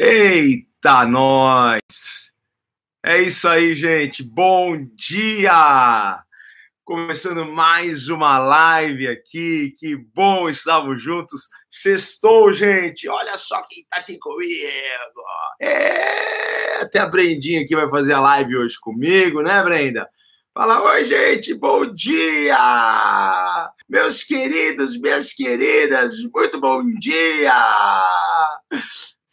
Eita, nós! É isso aí, gente. Bom dia! Começando mais uma live aqui. Que bom estarmos juntos. Sextou, gente. Olha só quem tá aqui comigo. É, até a Brendinha aqui vai fazer a live hoje comigo, né, Brenda? Fala, oi, gente, bom dia! Meus queridos, minhas queridas, muito bom dia!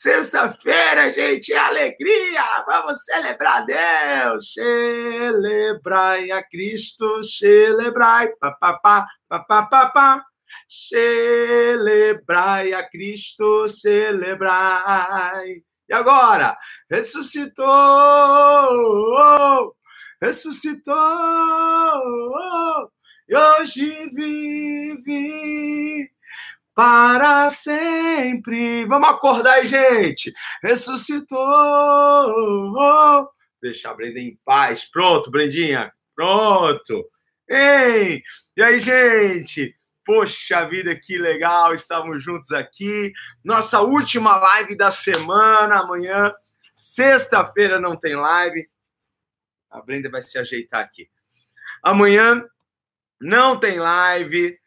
Sexta-feira, gente, é alegria! Vamos celebrar Deus! Celebrai a Cristo, celebrai, papapá, papapá. Celebrai a Cristo, celebrai. E agora? Ressuscitou! Ressuscitou! E hoje vive para sempre. Vamos acordar aí, gente. Ressuscitou. Deixa a Brenda em paz. Pronto, Brendinha. Pronto. Ei! E aí, gente? Poxa vida, que legal, estamos juntos aqui. Nossa última live da semana, amanhã, sexta-feira, não tem live. A Brenda vai se ajeitar aqui. Amanhã não tem live.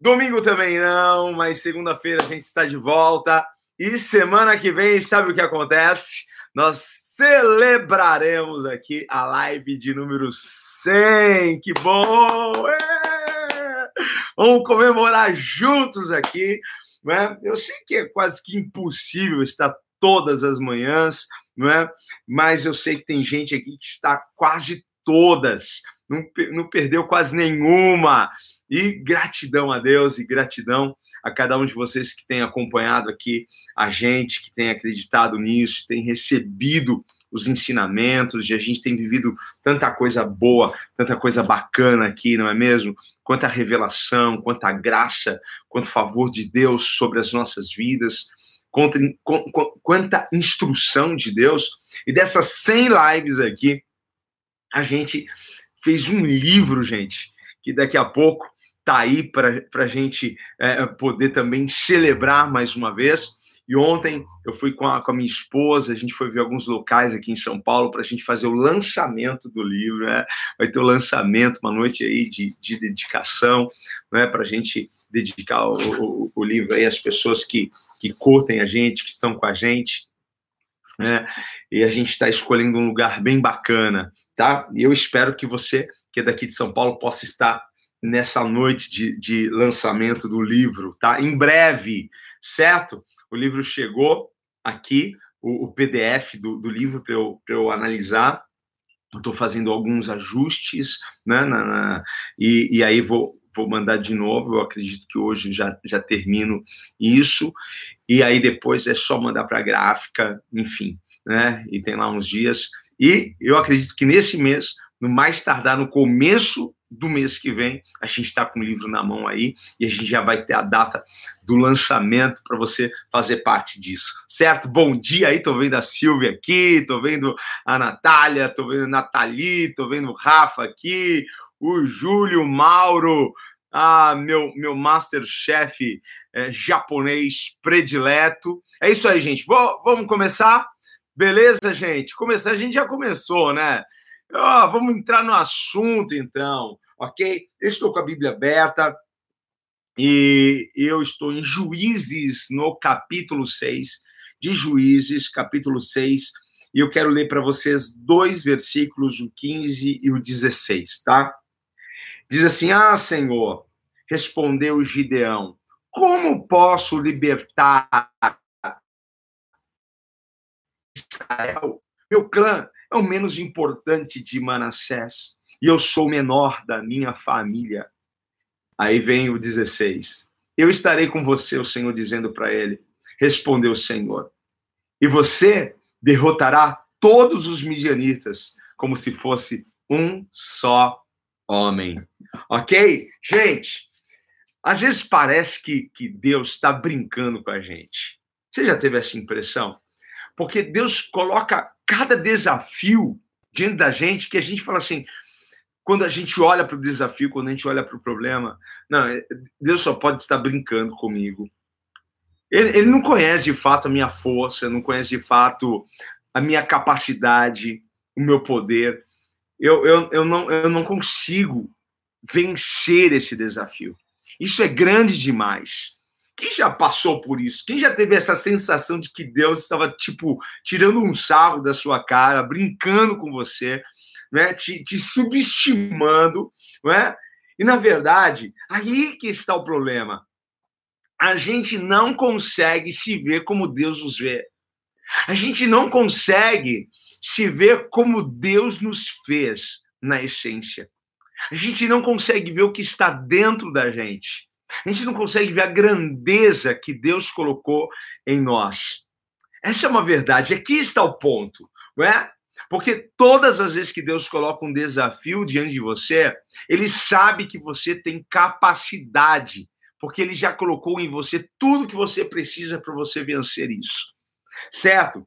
Domingo também não, mas segunda-feira a gente está de volta. E semana que vem, sabe o que acontece? Nós celebraremos aqui a live de número 100. Que bom! É! Vamos comemorar juntos aqui. Né? Eu sei que é quase que impossível estar todas as manhãs, não é? mas eu sei que tem gente aqui que está quase todas, não, não perdeu quase nenhuma. E gratidão a Deus e gratidão a cada um de vocês que tem acompanhado aqui a gente, que tem acreditado nisso, tem recebido os ensinamentos, e a gente tem vivido tanta coisa boa, tanta coisa bacana aqui, não é mesmo? Quanta revelação, quanta graça, quanto favor de Deus sobre as nossas vidas, quanta, quanta instrução de Deus. E dessas 100 lives aqui, a gente fez um livro, gente, que daqui a pouco tá aí para a gente é, poder também celebrar mais uma vez. E ontem eu fui com a, com a minha esposa, a gente foi ver alguns locais aqui em São Paulo para a gente fazer o lançamento do livro. Né? Vai ter o lançamento, uma noite aí de, de dedicação, né? para a gente dedicar o, o, o, livro aí às pessoas que, que curtem a gente, que estão com a gente. Né? E a gente está escolhendo um lugar bem bacana, tá? E eu espero que você, que é daqui de São Paulo, possa estar nessa noite de, de lançamento do livro, tá? Em breve, certo? O livro chegou aqui, o, o PDF do, do livro para eu, eu analisar. Estou fazendo alguns ajustes, né? Na, na, e, e aí vou, vou mandar de novo. Eu acredito que hoje já, já termino isso. E aí depois é só mandar para a gráfica, enfim, né? E tem lá uns dias. E eu acredito que nesse mês, no mais tardar no começo do mês que vem, a gente está com o livro na mão aí e a gente já vai ter a data do lançamento para você fazer parte disso, certo? Bom dia aí, tô vendo a Silvia aqui, tô vendo a Natália, tô vendo a Nathalie, tô vendo o Rafa aqui, o Júlio Mauro, ah, meu, meu Masterchef é, japonês predileto. É isso aí, gente. Vou, vamos começar? Beleza, gente? Começar, a gente já começou, né? Oh, vamos entrar no assunto, então, ok? Eu estou com a Bíblia aberta e eu estou em Juízes, no capítulo 6, de Juízes, capítulo 6, e eu quero ler para vocês dois versículos, o 15 e o 16, tá? Diz assim: Ah, Senhor, respondeu Gideão, como posso libertar Israel? Meu clã é o menos importante de Manassés, e eu sou o menor da minha família. Aí vem o 16. Eu estarei com você, o Senhor dizendo para ele. Respondeu o Senhor. E você derrotará todos os midianitas como se fosse um só homem. Ok? Gente, às vezes parece que, que Deus está brincando com a gente. Você já teve essa impressão? Porque Deus coloca cada desafio diante da gente que a gente fala assim, quando a gente olha para o desafio, quando a gente olha para o problema, não, é, Deus só pode estar brincando comigo. Ele, ele não conhece de fato a minha força, não conhece de fato a minha capacidade, o meu poder. Eu, eu, eu, não, eu não consigo vencer esse desafio. Isso é grande demais. Quem já passou por isso? Quem já teve essa sensação de que Deus estava, tipo, tirando um sarro da sua cara, brincando com você, né? te, te subestimando, né? E, na verdade, aí que está o problema. A gente não consegue se ver como Deus nos vê. A gente não consegue se ver como Deus nos fez na essência. A gente não consegue ver o que está dentro da gente. A gente não consegue ver a grandeza que Deus colocou em nós. Essa é uma verdade. Aqui está o ponto, não é? Porque todas as vezes que Deus coloca um desafio diante de você, ele sabe que você tem capacidade, porque ele já colocou em você tudo que você precisa para você vencer isso. Certo?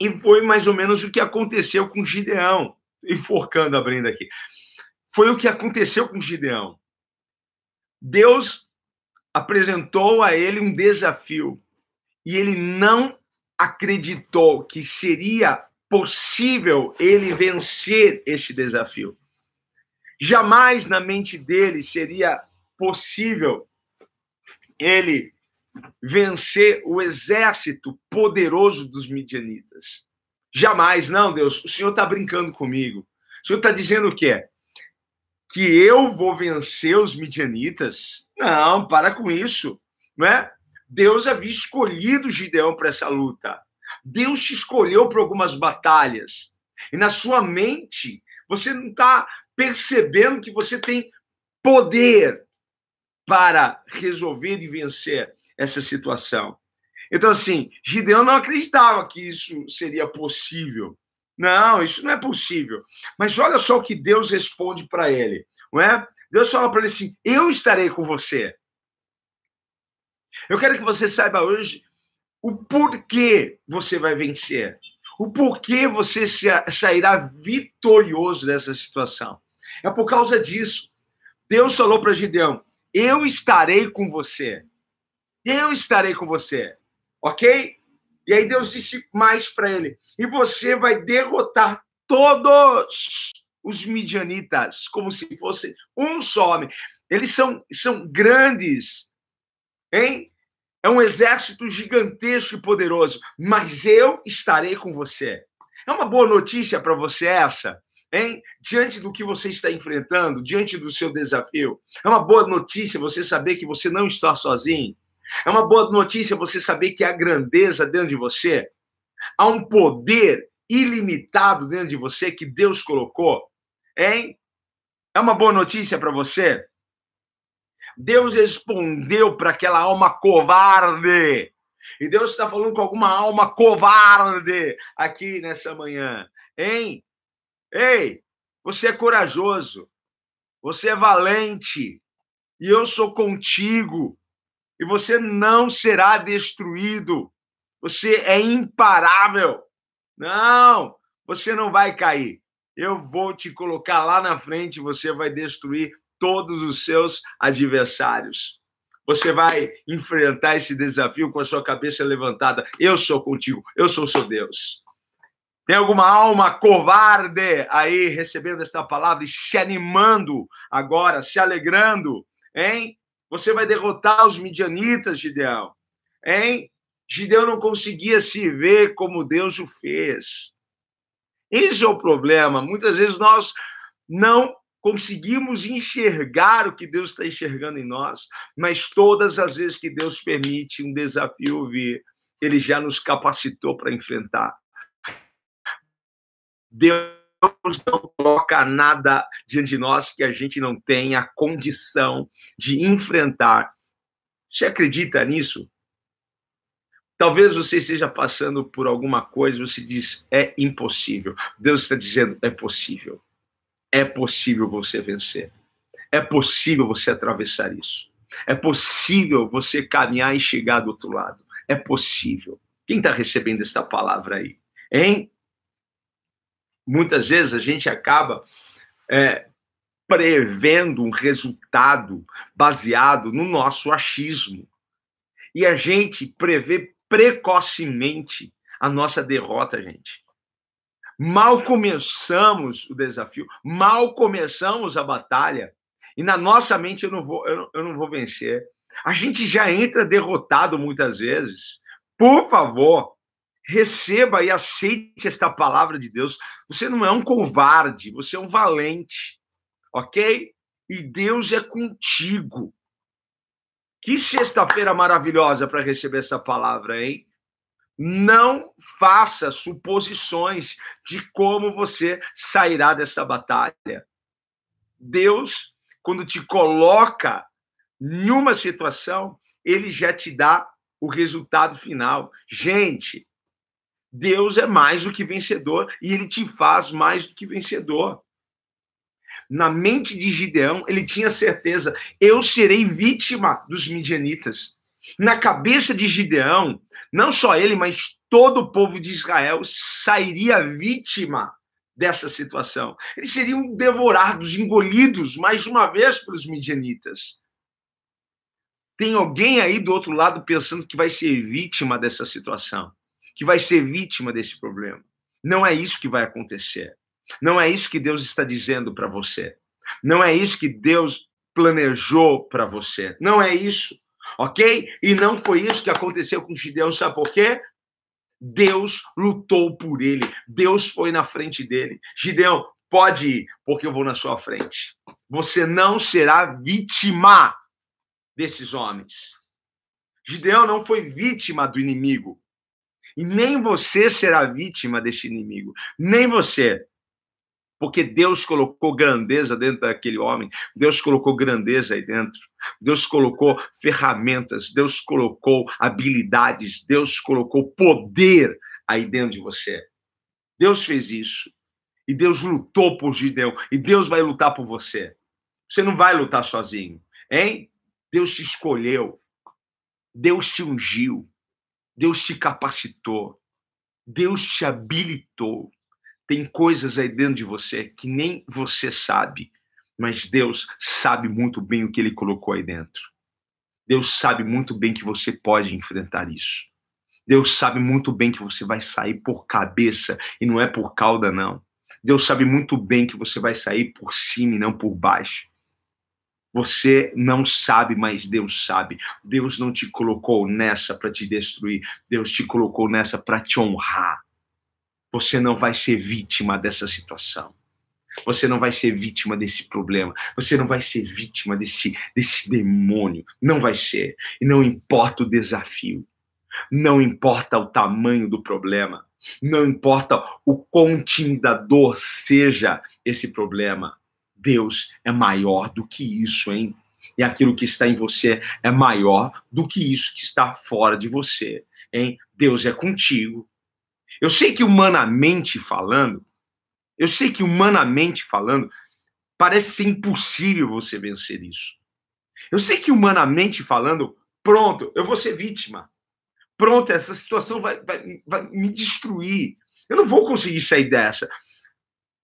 E foi mais ou menos o que aconteceu com Gideão, enforcando a Brenda aqui. Foi o que aconteceu com Gideão. Deus apresentou a ele um desafio e ele não acreditou que seria possível ele vencer esse desafio. Jamais na mente dele seria possível ele vencer o exército poderoso dos midianitas. Jamais, não, Deus, o Senhor está brincando comigo. O Senhor está dizendo o quê? Que eu vou vencer os midianitas? Não, para com isso, não é? Deus havia escolhido Gideão para essa luta. Deus te escolheu para algumas batalhas. E na sua mente, você não está percebendo que você tem poder para resolver e vencer essa situação. Então, assim, Gideão não acreditava que isso seria possível. Não, isso não é possível. Mas olha só o que Deus responde para ele, não é? Deus fala para ele assim: Eu estarei com você. Eu quero que você saiba hoje o porquê você vai vencer, o porquê você sairá vitorioso dessa situação. É por causa disso. Deus falou para Gideão: Eu estarei com você. Eu estarei com você. Ok? E aí Deus disse mais para ele: E você vai derrotar todos os midianitas, como se fosse um só homem. Eles são, são grandes, hein? É um exército gigantesco e poderoso, mas eu estarei com você. É uma boa notícia para você essa, hein? Diante do que você está enfrentando, diante do seu desafio. É uma boa notícia você saber que você não está sozinho. É uma boa notícia você saber que há grandeza dentro de você. Há um poder ilimitado dentro de você que Deus colocou, hein? É uma boa notícia para você? Deus respondeu para aquela alma covarde. E Deus está falando com alguma alma covarde aqui nessa manhã. Hein? Ei, você é corajoso. Você é valente. E eu sou contigo. E você não será destruído. Você é imparável. Não, você não vai cair. Eu vou te colocar lá na frente, você vai destruir todos os seus adversários. Você vai enfrentar esse desafio com a sua cabeça levantada. Eu sou contigo, eu sou seu Deus. Tem alguma alma covarde aí recebendo esta palavra e se animando agora, se alegrando, hein? Você vai derrotar os midianitas, Gideão, hein? Gideão não conseguia se ver como Deus o fez. Esse é o problema. Muitas vezes nós não conseguimos enxergar o que Deus está enxergando em nós, mas todas as vezes que Deus permite um desafio vir, Ele já nos capacitou para enfrentar. Deus não coloca nada diante de nós que a gente não tenha condição de enfrentar. Você acredita nisso? Talvez você esteja passando por alguma coisa, você diz, é impossível. Deus está dizendo, é possível. É possível você vencer. É possível você atravessar isso. É possível você caminhar e chegar do outro lado. É possível. Quem está recebendo essa palavra aí? Hein? Muitas vezes a gente acaba é, prevendo um resultado baseado no nosso achismo. E a gente prevê precocemente a nossa derrota, gente. Mal começamos o desafio, mal começamos a batalha, e na nossa mente eu não vou, eu não, eu não vou vencer. A gente já entra derrotado muitas vezes. Por favor, receba e aceite esta palavra de Deus. Você não é um covarde, você é um valente, ok? E Deus é contigo. Que sexta-feira maravilhosa para receber essa palavra, hein? Não faça suposições de como você sairá dessa batalha. Deus, quando te coloca em uma situação, ele já te dá o resultado final. Gente, Deus é mais do que vencedor e ele te faz mais do que vencedor. Na mente de Gideão, ele tinha certeza: eu serei vítima dos midianitas. Na cabeça de Gideão, não só ele, mas todo o povo de Israel sairia vítima dessa situação. Eles seriam devorados, engolidos mais uma vez pelos midianitas. Tem alguém aí do outro lado pensando que vai ser vítima dessa situação, que vai ser vítima desse problema. Não é isso que vai acontecer. Não é isso que Deus está dizendo para você. Não é isso que Deus planejou para você. Não é isso ok? E não foi isso que aconteceu com Gideão, sabe por quê? Deus lutou por ele, Deus foi na frente dele. Gideão, pode ir, porque eu vou na sua frente. Você não será vítima desses homens. Gideão não foi vítima do inimigo. E nem você será vítima desse inimigo. Nem você. Porque Deus colocou grandeza dentro daquele homem, Deus colocou grandeza aí dentro, Deus colocou ferramentas, Deus colocou habilidades, Deus colocou poder aí dentro de você. Deus fez isso. E Deus lutou por Gideão. E Deus vai lutar por você. Você não vai lutar sozinho, hein? Deus te escolheu. Deus te ungiu. Deus te capacitou. Deus te habilitou. Tem coisas aí dentro de você que nem você sabe, mas Deus sabe muito bem o que ele colocou aí dentro. Deus sabe muito bem que você pode enfrentar isso. Deus sabe muito bem que você vai sair por cabeça e não é por cauda, não. Deus sabe muito bem que você vai sair por cima e não por baixo. Você não sabe, mas Deus sabe. Deus não te colocou nessa para te destruir. Deus te colocou nessa para te honrar. Você não vai ser vítima dessa situação. Você não vai ser vítima desse problema. Você não vai ser vítima desse, desse demônio. Não vai ser. E não importa o desafio. Não importa o tamanho do problema. Não importa o quão intimidador seja esse problema. Deus é maior do que isso, hein? E aquilo que está em você é maior do que isso que está fora de você, hein? Deus é contigo. Eu sei que humanamente falando, eu sei que humanamente falando, parece ser impossível você vencer isso. Eu sei que humanamente falando, pronto, eu vou ser vítima. Pronto, essa situação vai, vai, vai me destruir. Eu não vou conseguir sair dessa.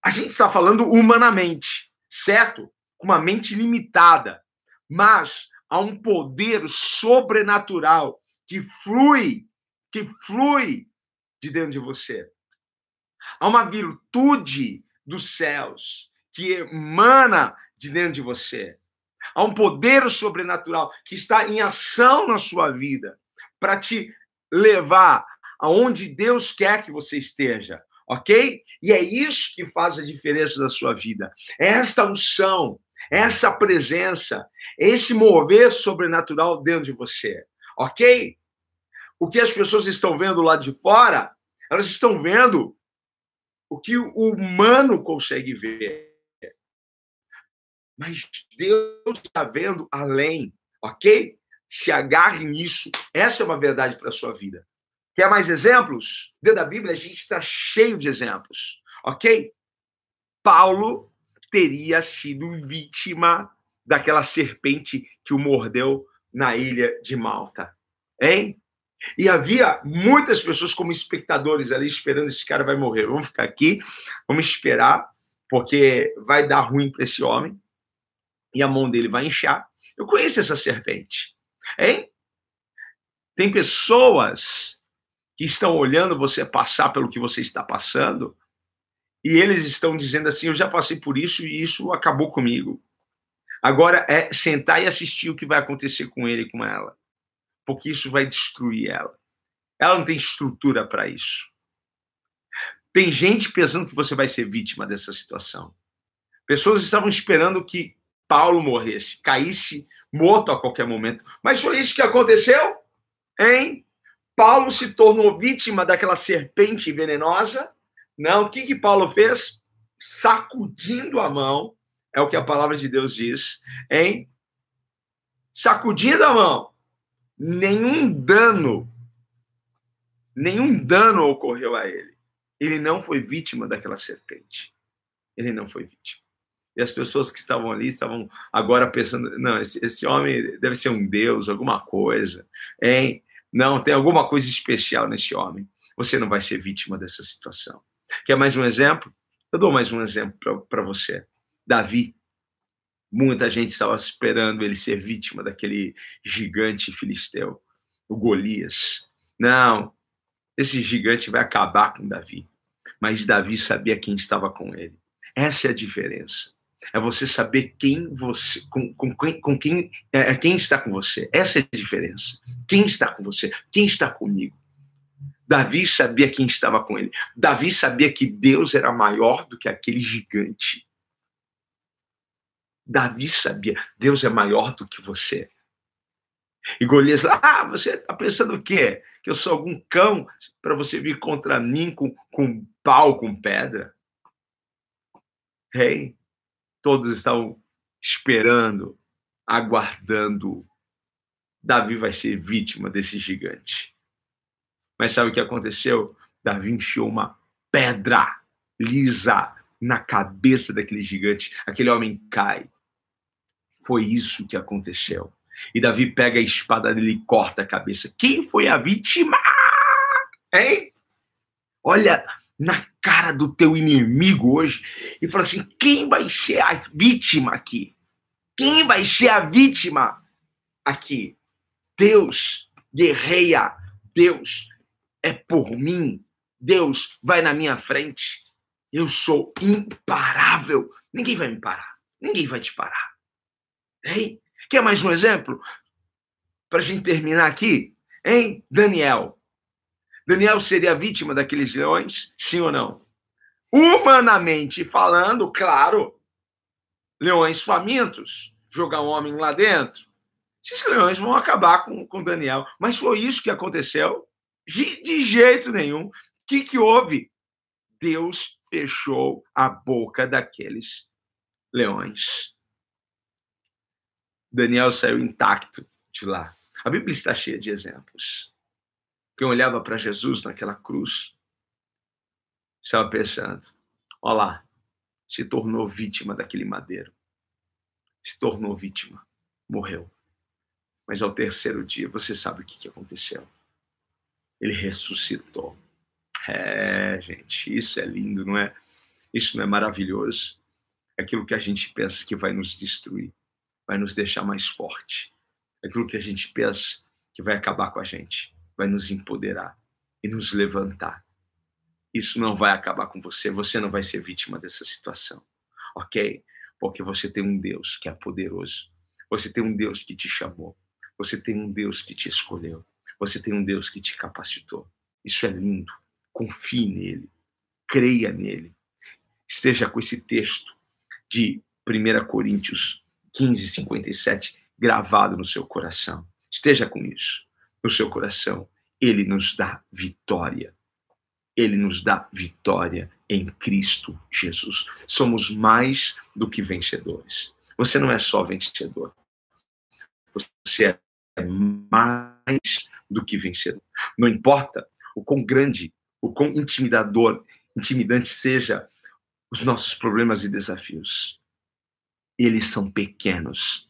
A gente está falando humanamente, certo? Com uma mente limitada. Mas há um poder sobrenatural que flui, que flui de dentro de você. Há uma virtude dos céus que emana de dentro de você. Há um poder sobrenatural que está em ação na sua vida para te levar aonde Deus quer que você esteja, ok? E é isso que faz a diferença da sua vida. É esta unção, é essa presença, esse mover sobrenatural dentro de você, ok? O que as pessoas estão vendo lá de fora elas estão vendo o que o humano consegue ver. Mas Deus está vendo além, ok? Se agarre nisso. Essa é uma verdade para a sua vida. Quer mais exemplos? Dentro da Bíblia, a gente está cheio de exemplos, ok? Paulo teria sido vítima daquela serpente que o mordeu na ilha de Malta, hein? E havia muitas pessoas como espectadores ali esperando esse cara vai morrer. Vamos ficar aqui, vamos esperar, porque vai dar ruim para esse homem e a mão dele vai inchar. Eu conheço essa serpente, hein? Tem pessoas que estão olhando você passar pelo que você está passando e eles estão dizendo assim: eu já passei por isso e isso acabou comigo. Agora é sentar e assistir o que vai acontecer com ele e com ela, porque isso vai destruir ela. Ela não tem estrutura para isso. Tem gente pensando que você vai ser vítima dessa situação. Pessoas estavam esperando que Paulo morresse, caísse morto a qualquer momento. Mas foi isso que aconteceu? Hein? Paulo se tornou vítima daquela serpente venenosa. Não, o que, que Paulo fez? Sacudindo a mão, é o que a palavra de Deus diz, hein? Sacudindo a mão. Nenhum dano, nenhum dano ocorreu a ele. Ele não foi vítima daquela serpente. Ele não foi vítima. E as pessoas que estavam ali estavam agora pensando: não, esse, esse homem deve ser um deus, alguma coisa, hein? Não, tem alguma coisa especial nesse homem. Você não vai ser vítima dessa situação. Quer mais um exemplo? Eu dou mais um exemplo para você. Davi. Muita gente estava esperando ele ser vítima daquele gigante filisteu, o Golias. Não, esse gigante vai acabar com Davi. Mas Davi sabia quem estava com ele. Essa é a diferença. É você saber quem você, com, com, com quem, é, é, quem está com você. Essa é a diferença. Quem está com você? Quem está comigo? Davi sabia quem estava com ele. Davi sabia que Deus era maior do que aquele gigante. Davi sabia, Deus é maior do que você. E Golias, ah, você está pensando o quê? Que eu sou algum cão para você vir contra mim com, com pau, com pedra? Rei, Todos estão esperando, aguardando. Davi vai ser vítima desse gigante. Mas sabe o que aconteceu? Davi enfiou uma pedra lisa na cabeça daquele gigante. Aquele homem cai. Foi isso que aconteceu. E Davi pega a espada dele e corta a cabeça. Quem foi a vítima? Hein? Olha, na cara do teu inimigo hoje e fala assim: quem vai ser a vítima aqui? Quem vai ser a vítima aqui? Deus guerreia, Deus é por mim, Deus vai na minha frente. Eu sou imparável. Ninguém vai me parar. Ninguém vai te parar. Hein? Quer mais um exemplo? Para a gente terminar aqui? Hein? Daniel. Daniel seria vítima daqueles leões? Sim ou não? Humanamente falando, claro, leões famintos, jogar um homem lá dentro. Esses leões vão acabar com, com Daniel. Mas foi isso que aconteceu? De, de jeito nenhum. O que, que houve? Deus fechou a boca daqueles leões. Daniel saiu intacto de lá. A Bíblia está cheia de exemplos. Quem olhava para Jesus naquela cruz estava pensando: olha lá, se tornou vítima daquele madeiro. Se tornou vítima, morreu. Mas ao terceiro dia, você sabe o que, que aconteceu? Ele ressuscitou. É, gente, isso é lindo, não é? Isso não é maravilhoso? Aquilo que a gente pensa que vai nos destruir, vai nos deixar mais forte. Aquilo que a gente pensa que vai acabar com a gente, vai nos empoderar e nos levantar. Isso não vai acabar com você, você não vai ser vítima dessa situação, ok? Porque você tem um Deus que é poderoso, você tem um Deus que te chamou, você tem um Deus que te escolheu, você tem um Deus que te capacitou. Isso é lindo. Confie nele, creia nele. Esteja com esse texto de 1 Coríntios 15, 57 gravado no seu coração. Esteja com isso no seu coração, ele nos dá vitória. Ele nos dá vitória em Cristo Jesus. Somos mais do que vencedores. Você não é só vencedor. Você é mais do que vencedor. Não importa o quão grande, o quão intimidador, intimidante seja os nossos problemas e desafios. Eles são pequenos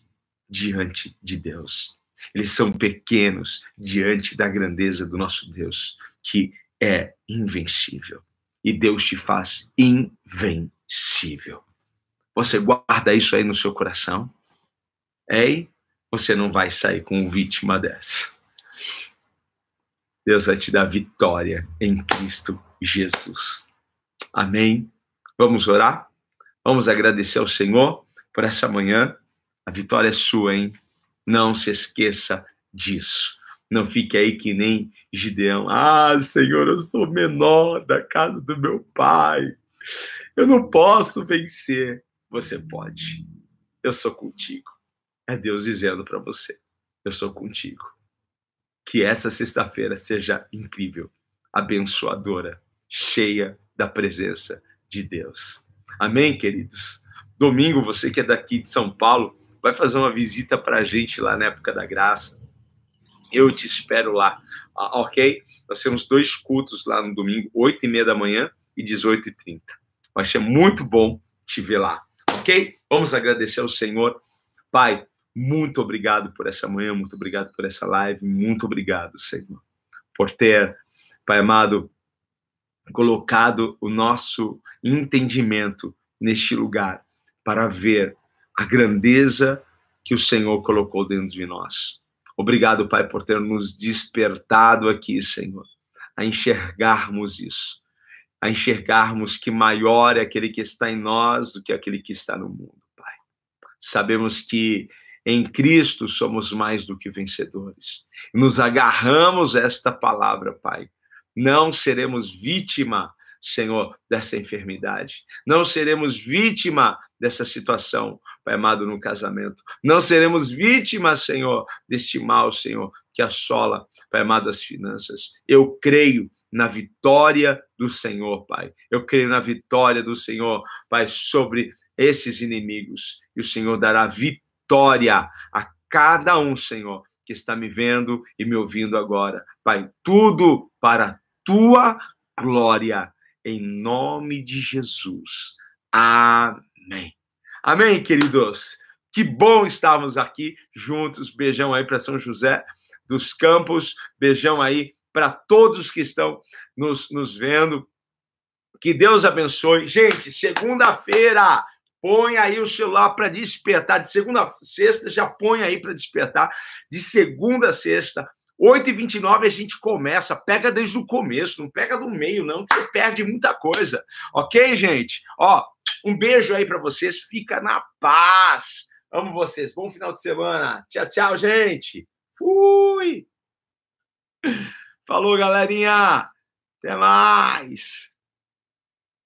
diante de Deus. Eles são pequenos diante da grandeza do nosso Deus, que é invencível. E Deus te faz invencível. Você guarda isso aí no seu coração? Ei, você não vai sair com vítima dessa. Deus vai te dar vitória em Cristo Jesus. Amém. Vamos orar? Vamos agradecer ao Senhor por essa manhã. A vitória é sua, hein? Não se esqueça disso. Não fique aí que nem Gideão. Ah, Senhor, eu sou menor da casa do meu pai. Eu não posso vencer. Você pode. Eu sou contigo. É Deus dizendo para você: Eu sou contigo. Que essa sexta-feira seja incrível, abençoadora, cheia da presença de Deus. Amém, queridos? Domingo, você que é daqui de São Paulo, vai fazer uma visita para a gente lá na época da graça. Eu te espero lá, ah, ok? Nós temos dois cultos lá no domingo, 8 e meia da manhã e 18 e 30. Vai ser muito bom te ver lá, ok? Vamos agradecer ao Senhor. Pai, muito obrigado por essa manhã, muito obrigado por essa live, muito obrigado, Senhor, por ter, Pai amado, colocado o nosso entendimento neste lugar para ver a grandeza que o Senhor colocou dentro de nós. Obrigado, Pai, por ter nos despertado aqui, Senhor, a enxergarmos isso, a enxergarmos que maior é aquele que está em nós do que aquele que está no mundo, Pai. Sabemos que em Cristo somos mais do que vencedores. Nos agarramos a esta palavra, Pai. Não seremos vítima, Senhor, dessa enfermidade. Não seremos vítima dessa situação, Pai amado, no casamento. Não seremos vítimas, Senhor, deste mal, Senhor, que assola, Pai amado, as finanças. Eu creio na vitória do Senhor, Pai. Eu creio na vitória do Senhor, Pai, sobre esses inimigos. E o Senhor dará vitória vitória a cada um, Senhor, que está me vendo e me ouvindo agora. Pai, tudo para a tua glória, em nome de Jesus. Amém. Amém, queridos. Que bom estarmos aqui juntos. Beijão aí para São José dos Campos. Beijão aí para todos que estão nos, nos vendo. Que Deus abençoe. Gente, segunda-feira põe aí o celular para despertar. De segunda a sexta, já põe aí para despertar. De segunda a sexta, 8h29 a gente começa. Pega desde o começo, não pega do meio, não, que você perde muita coisa. Ok, gente? Ó, um beijo aí para vocês. Fica na paz. Amo vocês. Bom final de semana. Tchau, tchau, gente. Fui! Falou, galerinha. Até mais.